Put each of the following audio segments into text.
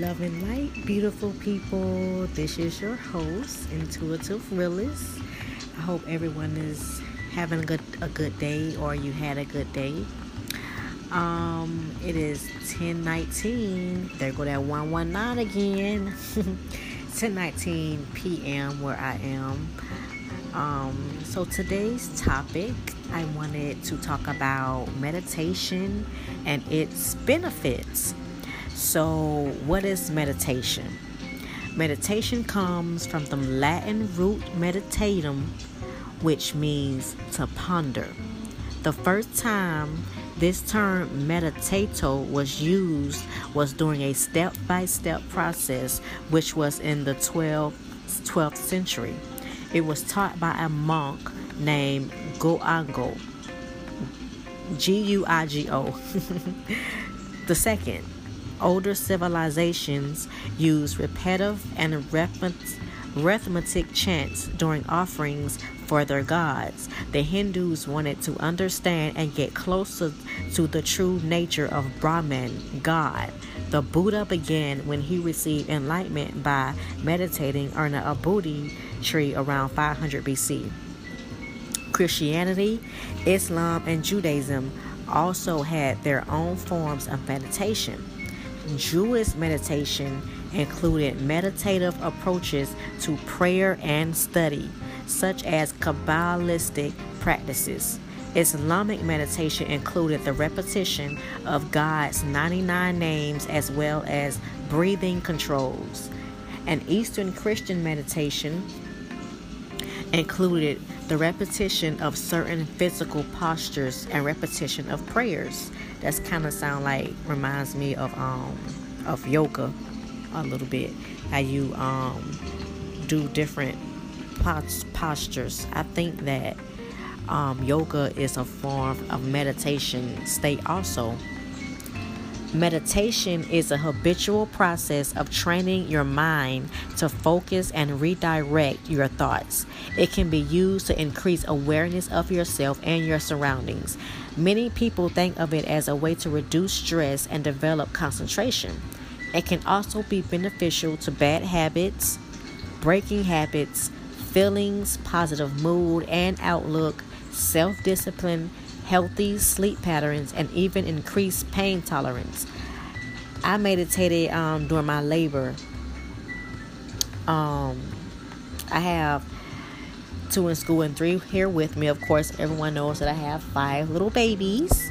Love and light, beautiful people. This is your host, Intuitive Realist. I hope everyone is having a good a good day or you had a good day. Um, it is 1019. There go that 119 again. 1019 p.m. where I am. Um, so today's topic, I wanted to talk about meditation and its benefits. So, what is meditation? Meditation comes from the Latin root meditatum, which means to ponder. The first time this term meditato was used was during a step by step process, which was in the 12th, 12th century. It was taught by a monk named Guigo. G U I G O. The second, older civilizations used repetitive and arithmetic chants during offerings for their gods. The Hindus wanted to understand and get closer to the true nature of Brahman, God. The Buddha began when he received enlightenment by meditating on a Bodhi tree around 500 BC. Christianity, Islam, and Judaism also had their own forms of meditation. Jewish meditation included meditative approaches to prayer and study, such as Kabbalistic practices. Islamic meditation included the repetition of God's 99 names as well as breathing controls. And Eastern Christian meditation included the repetition of certain physical postures and repetition of prayers. That's kind of sound like reminds me of um of yoga a little bit. How you um do different postures. I think that um, yoga is a form of meditation state also Meditation is a habitual process of training your mind to focus and redirect your thoughts. It can be used to increase awareness of yourself and your surroundings. Many people think of it as a way to reduce stress and develop concentration. It can also be beneficial to bad habits, breaking habits, feelings, positive mood and outlook, self discipline healthy sleep patterns, and even increased pain tolerance. I meditated um, during my labor. Um, I have two in school and three here with me. Of course, everyone knows that I have five little babies.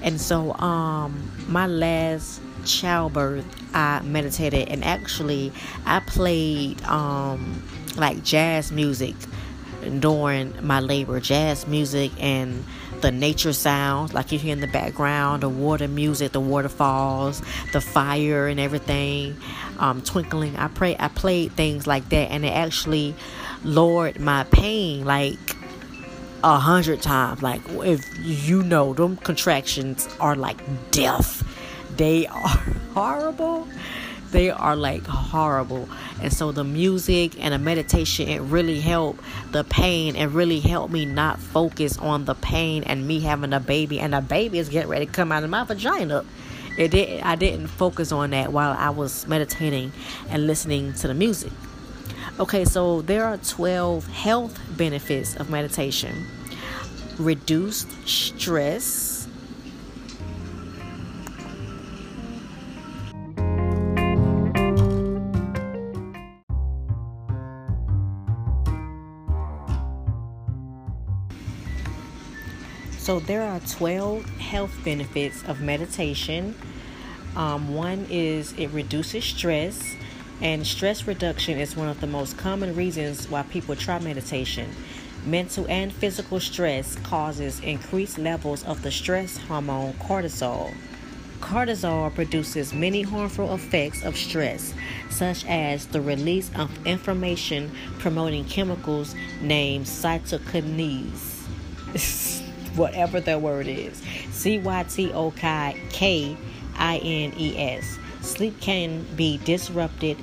And so, um, my last childbirth, I meditated, and actually, I played um, like jazz music during my labor, jazz music and the nature sounds, like you hear in the background, the water music, the waterfalls, the fire and everything, um, twinkling. I pray I played things like that and it actually lowered my pain like a hundred times. Like if you know them contractions are like death. They are horrible they are like horrible. And so the music and the meditation, it really helped the pain and really helped me not focus on the pain and me having a baby and the baby is getting ready to come out of my vagina. It did I didn't focus on that while I was meditating and listening to the music. Okay, so there are 12 health benefits of meditation. Reduced stress, So, there are 12 health benefits of meditation. Um, one is it reduces stress, and stress reduction is one of the most common reasons why people try meditation. Mental and physical stress causes increased levels of the stress hormone cortisol. Cortisol produces many harmful effects of stress, such as the release of inflammation promoting chemicals named cytokinase. whatever the word is. C Y T O K I N E S. Sleep can be disrupted,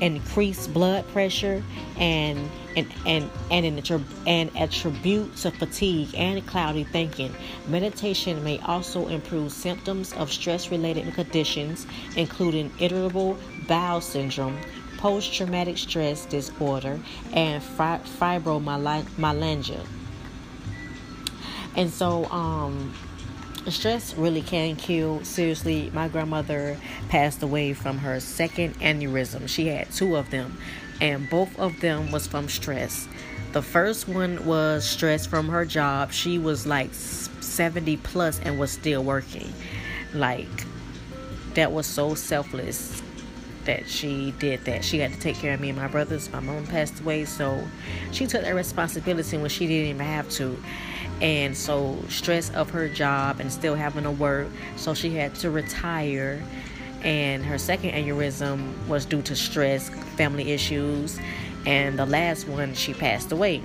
increase blood pressure, and and and and an, an attribute to fatigue and cloudy thinking. Meditation may also improve symptoms of stress-related conditions, including irritable bowel syndrome, post traumatic stress disorder, and fibromyalgia. And so, um, stress really can kill. Seriously, my grandmother passed away from her second aneurysm. She had two of them, and both of them was from stress. The first one was stress from her job. She was like 70 plus and was still working. Like, that was so selfless that she did that. She had to take care of me and my brothers. My mom passed away, so she took that responsibility when she didn't even have to. And so, stress of her job and still having to work, so she had to retire. And her second aneurysm was due to stress, family issues, and the last one she passed away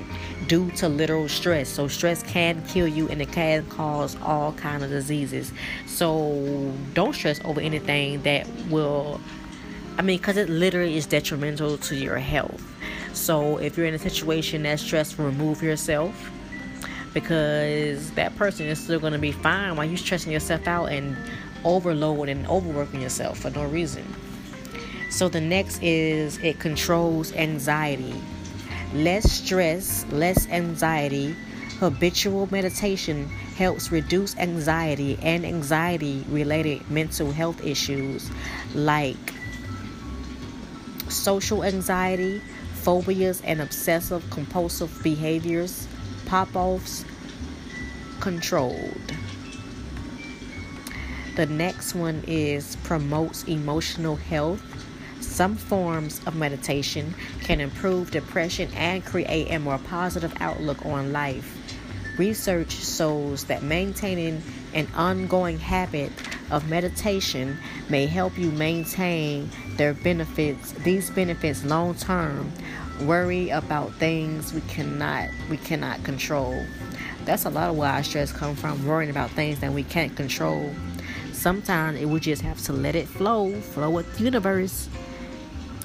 due to literal stress. So stress can kill you and it can cause all kind of diseases. So don't stress over anything that will I mean, because it literally is detrimental to your health. So if you're in a situation that's stressful, remove yourself because that person is still going to be fine while you're stressing yourself out and overload and overworking yourself for no reason. So the next is it controls anxiety. Less stress, less anxiety. Habitual meditation helps reduce anxiety and anxiety related mental health issues like social anxiety, phobias, and obsessive compulsive behaviors, pop offs, controlled. The next one is promotes emotional health. Some forms of meditation can improve depression and create a more positive outlook on life. Research shows that maintaining an ongoing habit of meditation may help you maintain their benefits these benefits long term worry about things we cannot we cannot control. That's a lot of where our stress come from worrying about things that we can't control. Sometimes it we just have to let it flow flow with the universe.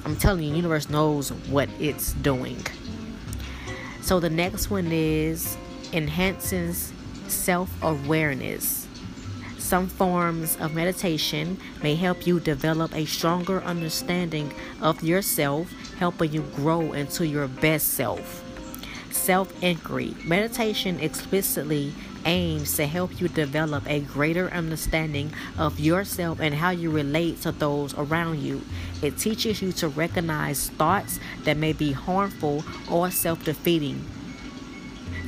I'm telling you universe knows what it's doing. So the next one is enhances self-awareness. Some forms of meditation may help you develop a stronger understanding of yourself, helping you grow into your best self. Self inquiry meditation explicitly aims to help you develop a greater understanding of yourself and how you relate to those around you. It teaches you to recognize thoughts that may be harmful or self defeating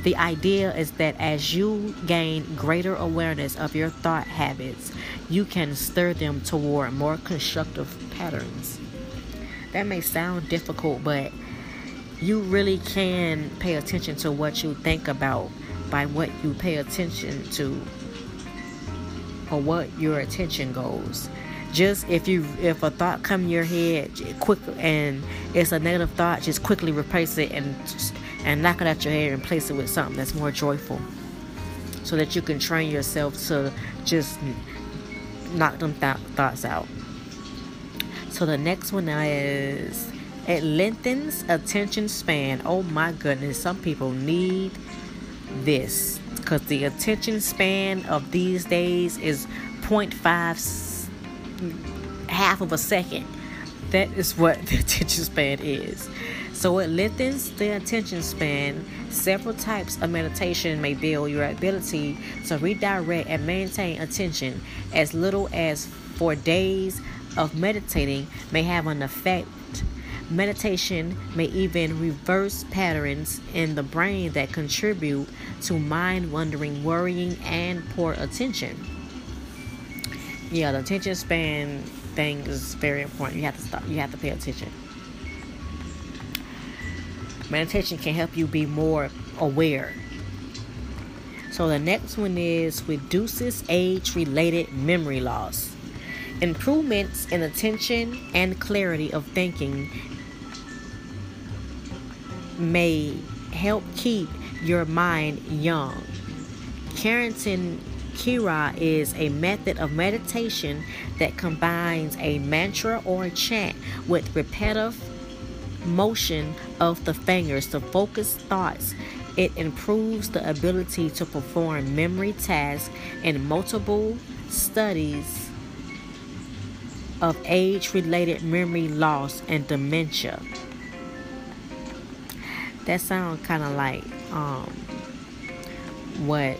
the idea is that as you gain greater awareness of your thought habits, you can stir them toward more constructive patterns. That may sound difficult, but you really can pay attention to what you think about by what you pay attention to or what your attention goes just if you if a thought come in your head quick and it's a negative thought just quickly replace it and and knock it out your head and place it with something that's more joyful so that you can train yourself to just knock them th- thoughts out. So the next one is it lengthens attention span. Oh my goodness, some people need this because the attention span of these days is 0.5 half of a second. That is what the attention span is. So it lengthens the attention span. Several types of meditation may build your ability to redirect and maintain attention as little as four days of meditating may have an effect. Meditation may even reverse patterns in the brain that contribute to mind wandering, worrying, and poor attention. Yeah, the attention span thing is very important. You have to stop. You have to pay attention. Meditation can help you be more aware. So the next one is reduces age related memory loss. Improvements in attention and clarity of thinking may help keep your mind young. Kirtan Kriya is a method of meditation that combines a mantra or a chant with repetitive motion of the fingers to focus thoughts. It improves the ability to perform memory tasks in multiple studies. Of age related memory loss and dementia. That sounds kind of like um, what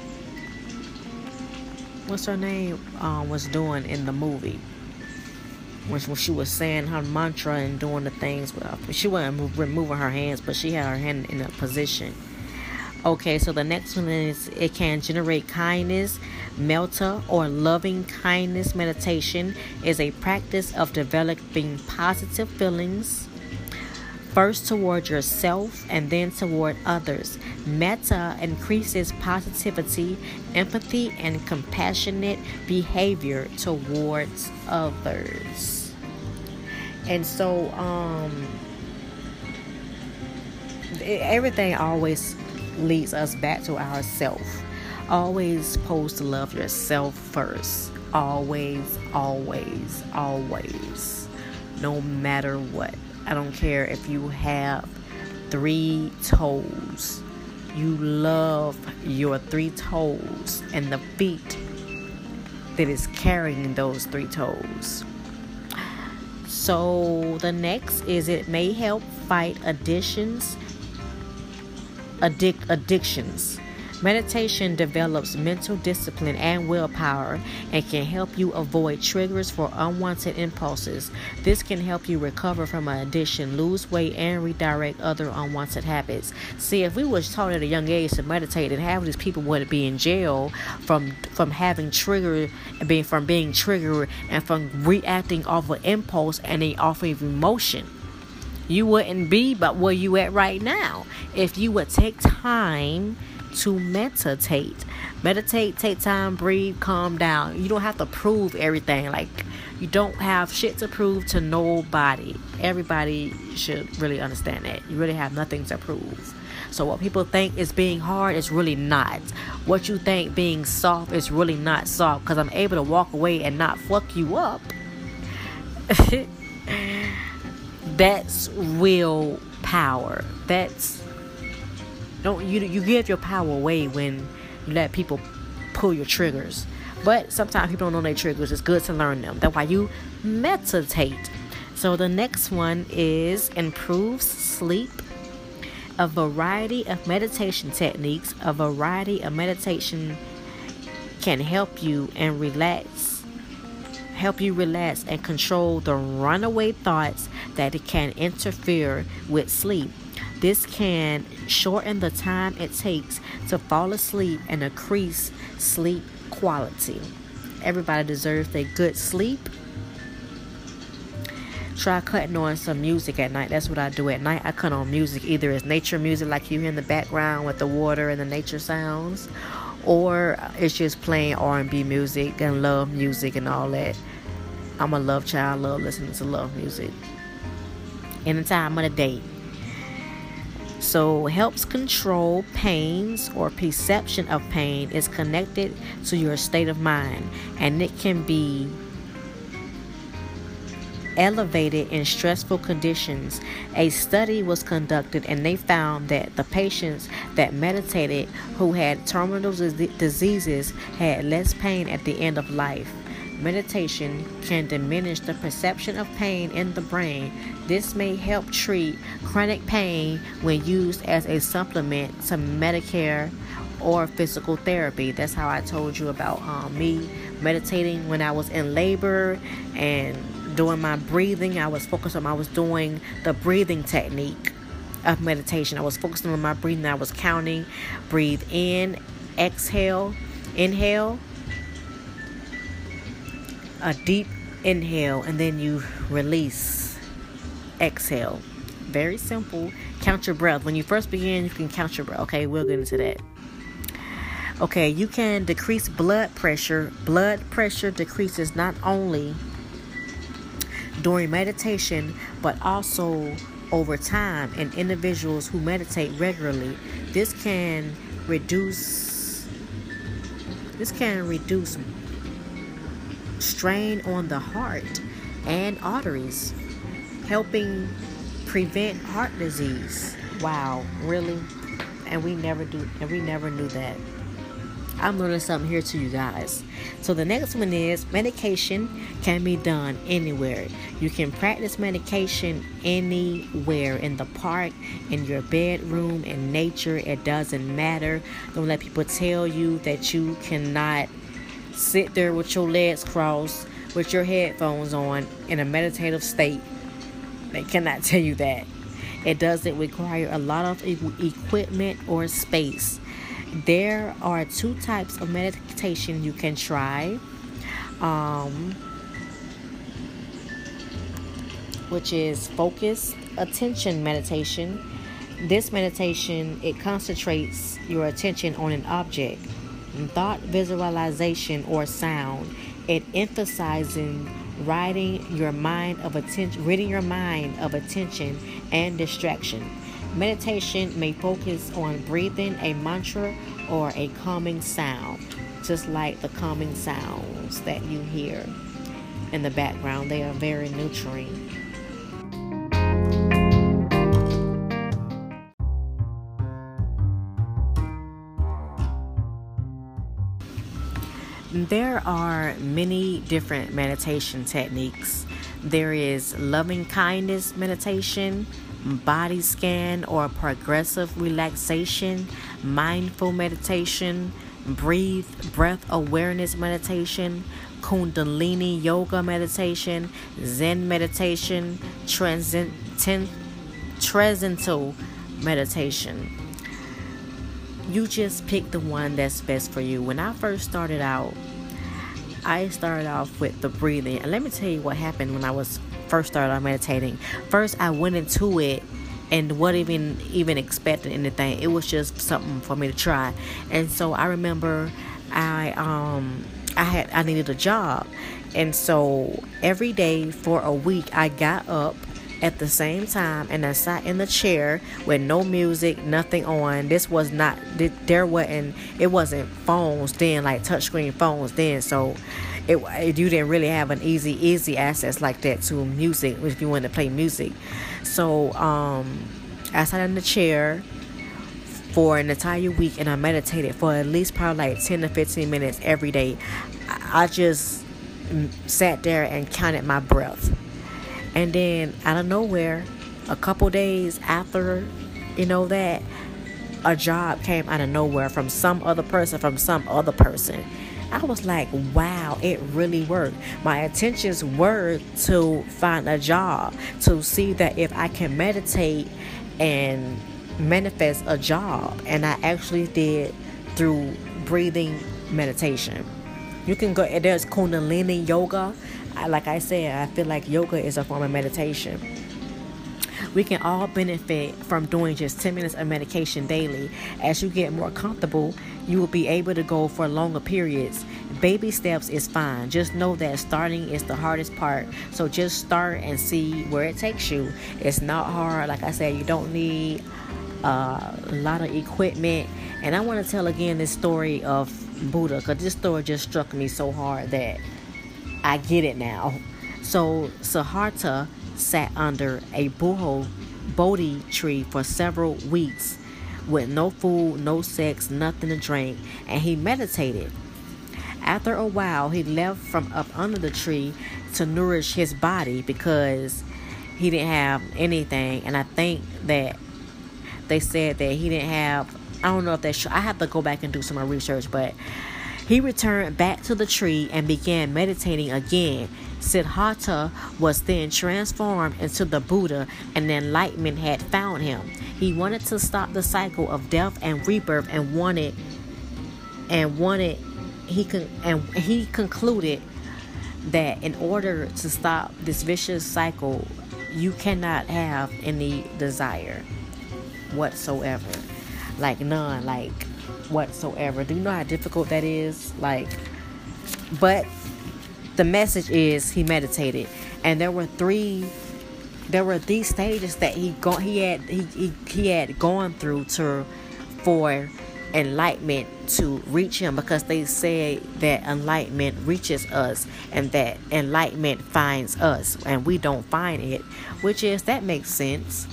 what's her name um, was doing in the movie when she was saying her mantra and doing the things. She wasn't removing her hands, but she had her hand in a position. Okay, so the next one is it can generate kindness. Metta or loving kindness meditation is a practice of developing positive feelings first toward yourself and then toward others. Metta increases positivity, empathy, and compassionate behavior towards others. And so, um, everything always leads us back to ourself. Always supposed to love yourself first. Always, always, always. No matter what. I don't care if you have three toes. You love your three toes and the feet that is carrying those three toes. So the next is it may help fight addictions, addic- addictions. Meditation develops mental discipline and willpower and can help you avoid triggers for unwanted impulses. This can help you recover from an addiction, lose weight, and redirect other unwanted habits. See, if we was taught at a young age to meditate, and half these people wouldn't be in jail from from having trigger being from being triggered and from reacting off of impulse and off of emotion you wouldn't be but where you at right now if you would take time to meditate. Meditate, take time, breathe, calm down. You don't have to prove everything. Like, you don't have shit to prove to nobody. Everybody should really understand that. You really have nothing to prove. So, what people think is being hard is really not. What you think being soft is really not soft because I'm able to walk away and not fuck you up. That's real power. That's don't you you give your power away when you let people pull your triggers. But sometimes people don't know their triggers. It's good to learn them. That's why you meditate. So the next one is improves sleep. A variety of meditation techniques, a variety of meditation can help you and relax help you relax and control the runaway thoughts that can interfere with sleep. This can shorten the time it takes to fall asleep and increase sleep quality. Everybody deserves a good sleep. Try cutting on some music at night. That's what I do at night. I cut on music. Either it's nature music, like you hear in the background with the water and the nature sounds, or it's just playing R&B music and love music and all that. I'm a love child. I Love listening to love music. Any time of the day. So, helps control pains or perception of pain is connected to your state of mind and it can be elevated in stressful conditions. A study was conducted and they found that the patients that meditated who had terminal diseases had less pain at the end of life. Meditation can diminish the perception of pain in the brain. This may help treat chronic pain when used as a supplement to Medicare or physical therapy. That's how I told you about um, me meditating when I was in labor and doing my breathing. I was focused on, I was doing the breathing technique of meditation. I was focusing on my breathing. I was counting, breathe in, exhale, inhale a deep inhale and then you release. Exhale. Very simple. Count your breath. When you first begin, you can count your breath. Okay, we'll get into that. Okay, you can decrease blood pressure. Blood pressure decreases not only during meditation, but also over time in individuals who meditate regularly. This can reduce this can reduce strain on the heart and arteries, helping prevent heart disease. Wow, really? And we never do and we never knew that. I'm learning something here to you guys. So the next one is medication can be done anywhere. You can practice medication anywhere in the park, in your bedroom, in nature. It doesn't matter. Don't let people tell you that you cannot sit there with your legs crossed, with your headphones on, in a meditative state. They cannot tell you that. It doesn't require a lot of equipment or space. There are two types of meditation you can try. Um, which is focused attention meditation. This meditation it concentrates your attention on an object, thought visualization or sound. It emphasizing ridding your mind of attention, ridding your mind of attention and distraction. Meditation may focus on breathing a mantra or a calming sound, just like the calming sounds that you hear in the background. They are very nurturing. There are many different meditation techniques. There is loving kindness meditation, body scan or progressive relaxation, mindful meditation, breathe breath awareness meditation, kundalini yoga meditation, zen meditation, transcendental meditation. You just pick the one that's best for you. When I first started out, I started off with the breathing. And let me tell you what happened when I was first started meditating. First, I went into it and what even even expecting anything. It was just something for me to try. And so I remember I um I had I needed a job. And so every day for a week I got up at the same time and I sat in the chair with no music, nothing on. This was not there wasn't it wasn't phones then like touchscreen phones then so it, you didn't really have an easy easy access like that to music if you wanted to play music. So um I sat in the chair for an entire week and I meditated for at least probably like 10 to 15 minutes every day. I just sat there and counted my breath and then out of nowhere, a couple days after, you know, that, a job came out of nowhere from some other person, from some other person. I was like, wow, it really worked. My intentions were to find a job, to see that if I can meditate and manifest a job. And I actually did through breathing meditation. You can go, there's Kundalini yoga like I said, I feel like yoga is a form of meditation. We can all benefit from doing just 10 minutes of medication daily. As you get more comfortable, you will be able to go for longer periods. Baby steps is fine. Just know that starting is the hardest part. So just start and see where it takes you. It's not hard. Like I said, you don't need a lot of equipment. And I want to tell again this story of Buddha because this story just struck me so hard that I get it now. So Siddhartha sat under a buho Bodhi tree for several weeks with no food, no sex, nothing to drink, and he meditated. After a while, he left from up under the tree to nourish his body because he didn't have anything. And I think that they said that he didn't have. I don't know if that's true. I have to go back and do some research, but he returned back to the tree and began meditating again. Siddhartha was then transformed into the Buddha, and enlightenment had found him. He wanted to stop the cycle of death and rebirth, and wanted and wanted he con- and he concluded that in order to stop this vicious cycle, you cannot have any desire whatsoever, like none, like whatsoever. Do you know how difficult that is? Like, but the message is he meditated, and there were three. There were these stages that he go, he had he, he he had gone through to for enlightenment to reach him because they say that enlightenment reaches us and that enlightenment finds us and we don't find it which is that makes sense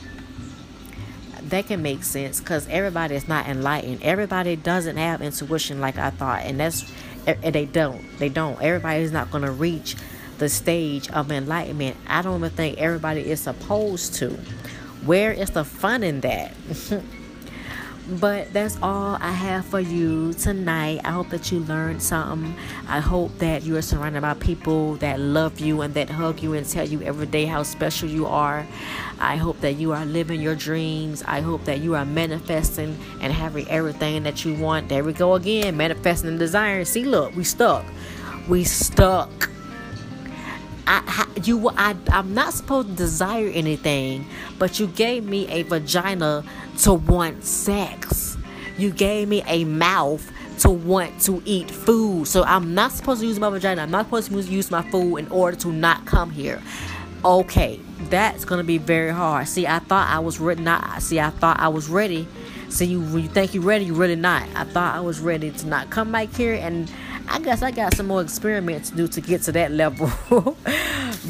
that can make sense because everybody is not enlightened. Everybody doesn't have intuition like I thought, and that's and they don't. They don't. Everybody's not going to reach the stage of enlightenment. I don't even think everybody is supposed to. Where is the fun in that? But that's all I have for you tonight. I hope that you learned something. I hope that you are surrounded by people that love you and that hug you and tell you every day how special you are. I hope that you are living your dreams. I hope that you are manifesting and having everything that you want. There we go again, manifesting and. See, look, we stuck. We stuck. I, you, I, I'm not supposed to desire anything, but you gave me a vagina to want sex. You gave me a mouth to want to eat food. So I'm not supposed to use my vagina. I'm not supposed to use my food in order to not come here. Okay, that's gonna be very hard. See, I thought I was ready. Not see, I thought I was ready. See, you you think you're ready, you're really not. I thought I was ready to not come back here, and I guess I got some more experiments to do to get to that level.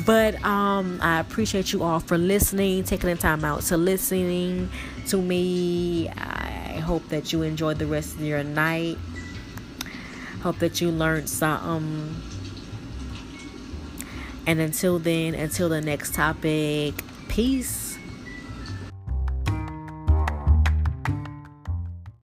but um, I appreciate you all for listening, taking the time out to listening to me. I hope that you enjoyed the rest of your night. Hope that you learned something. And until then, until the next topic, peace.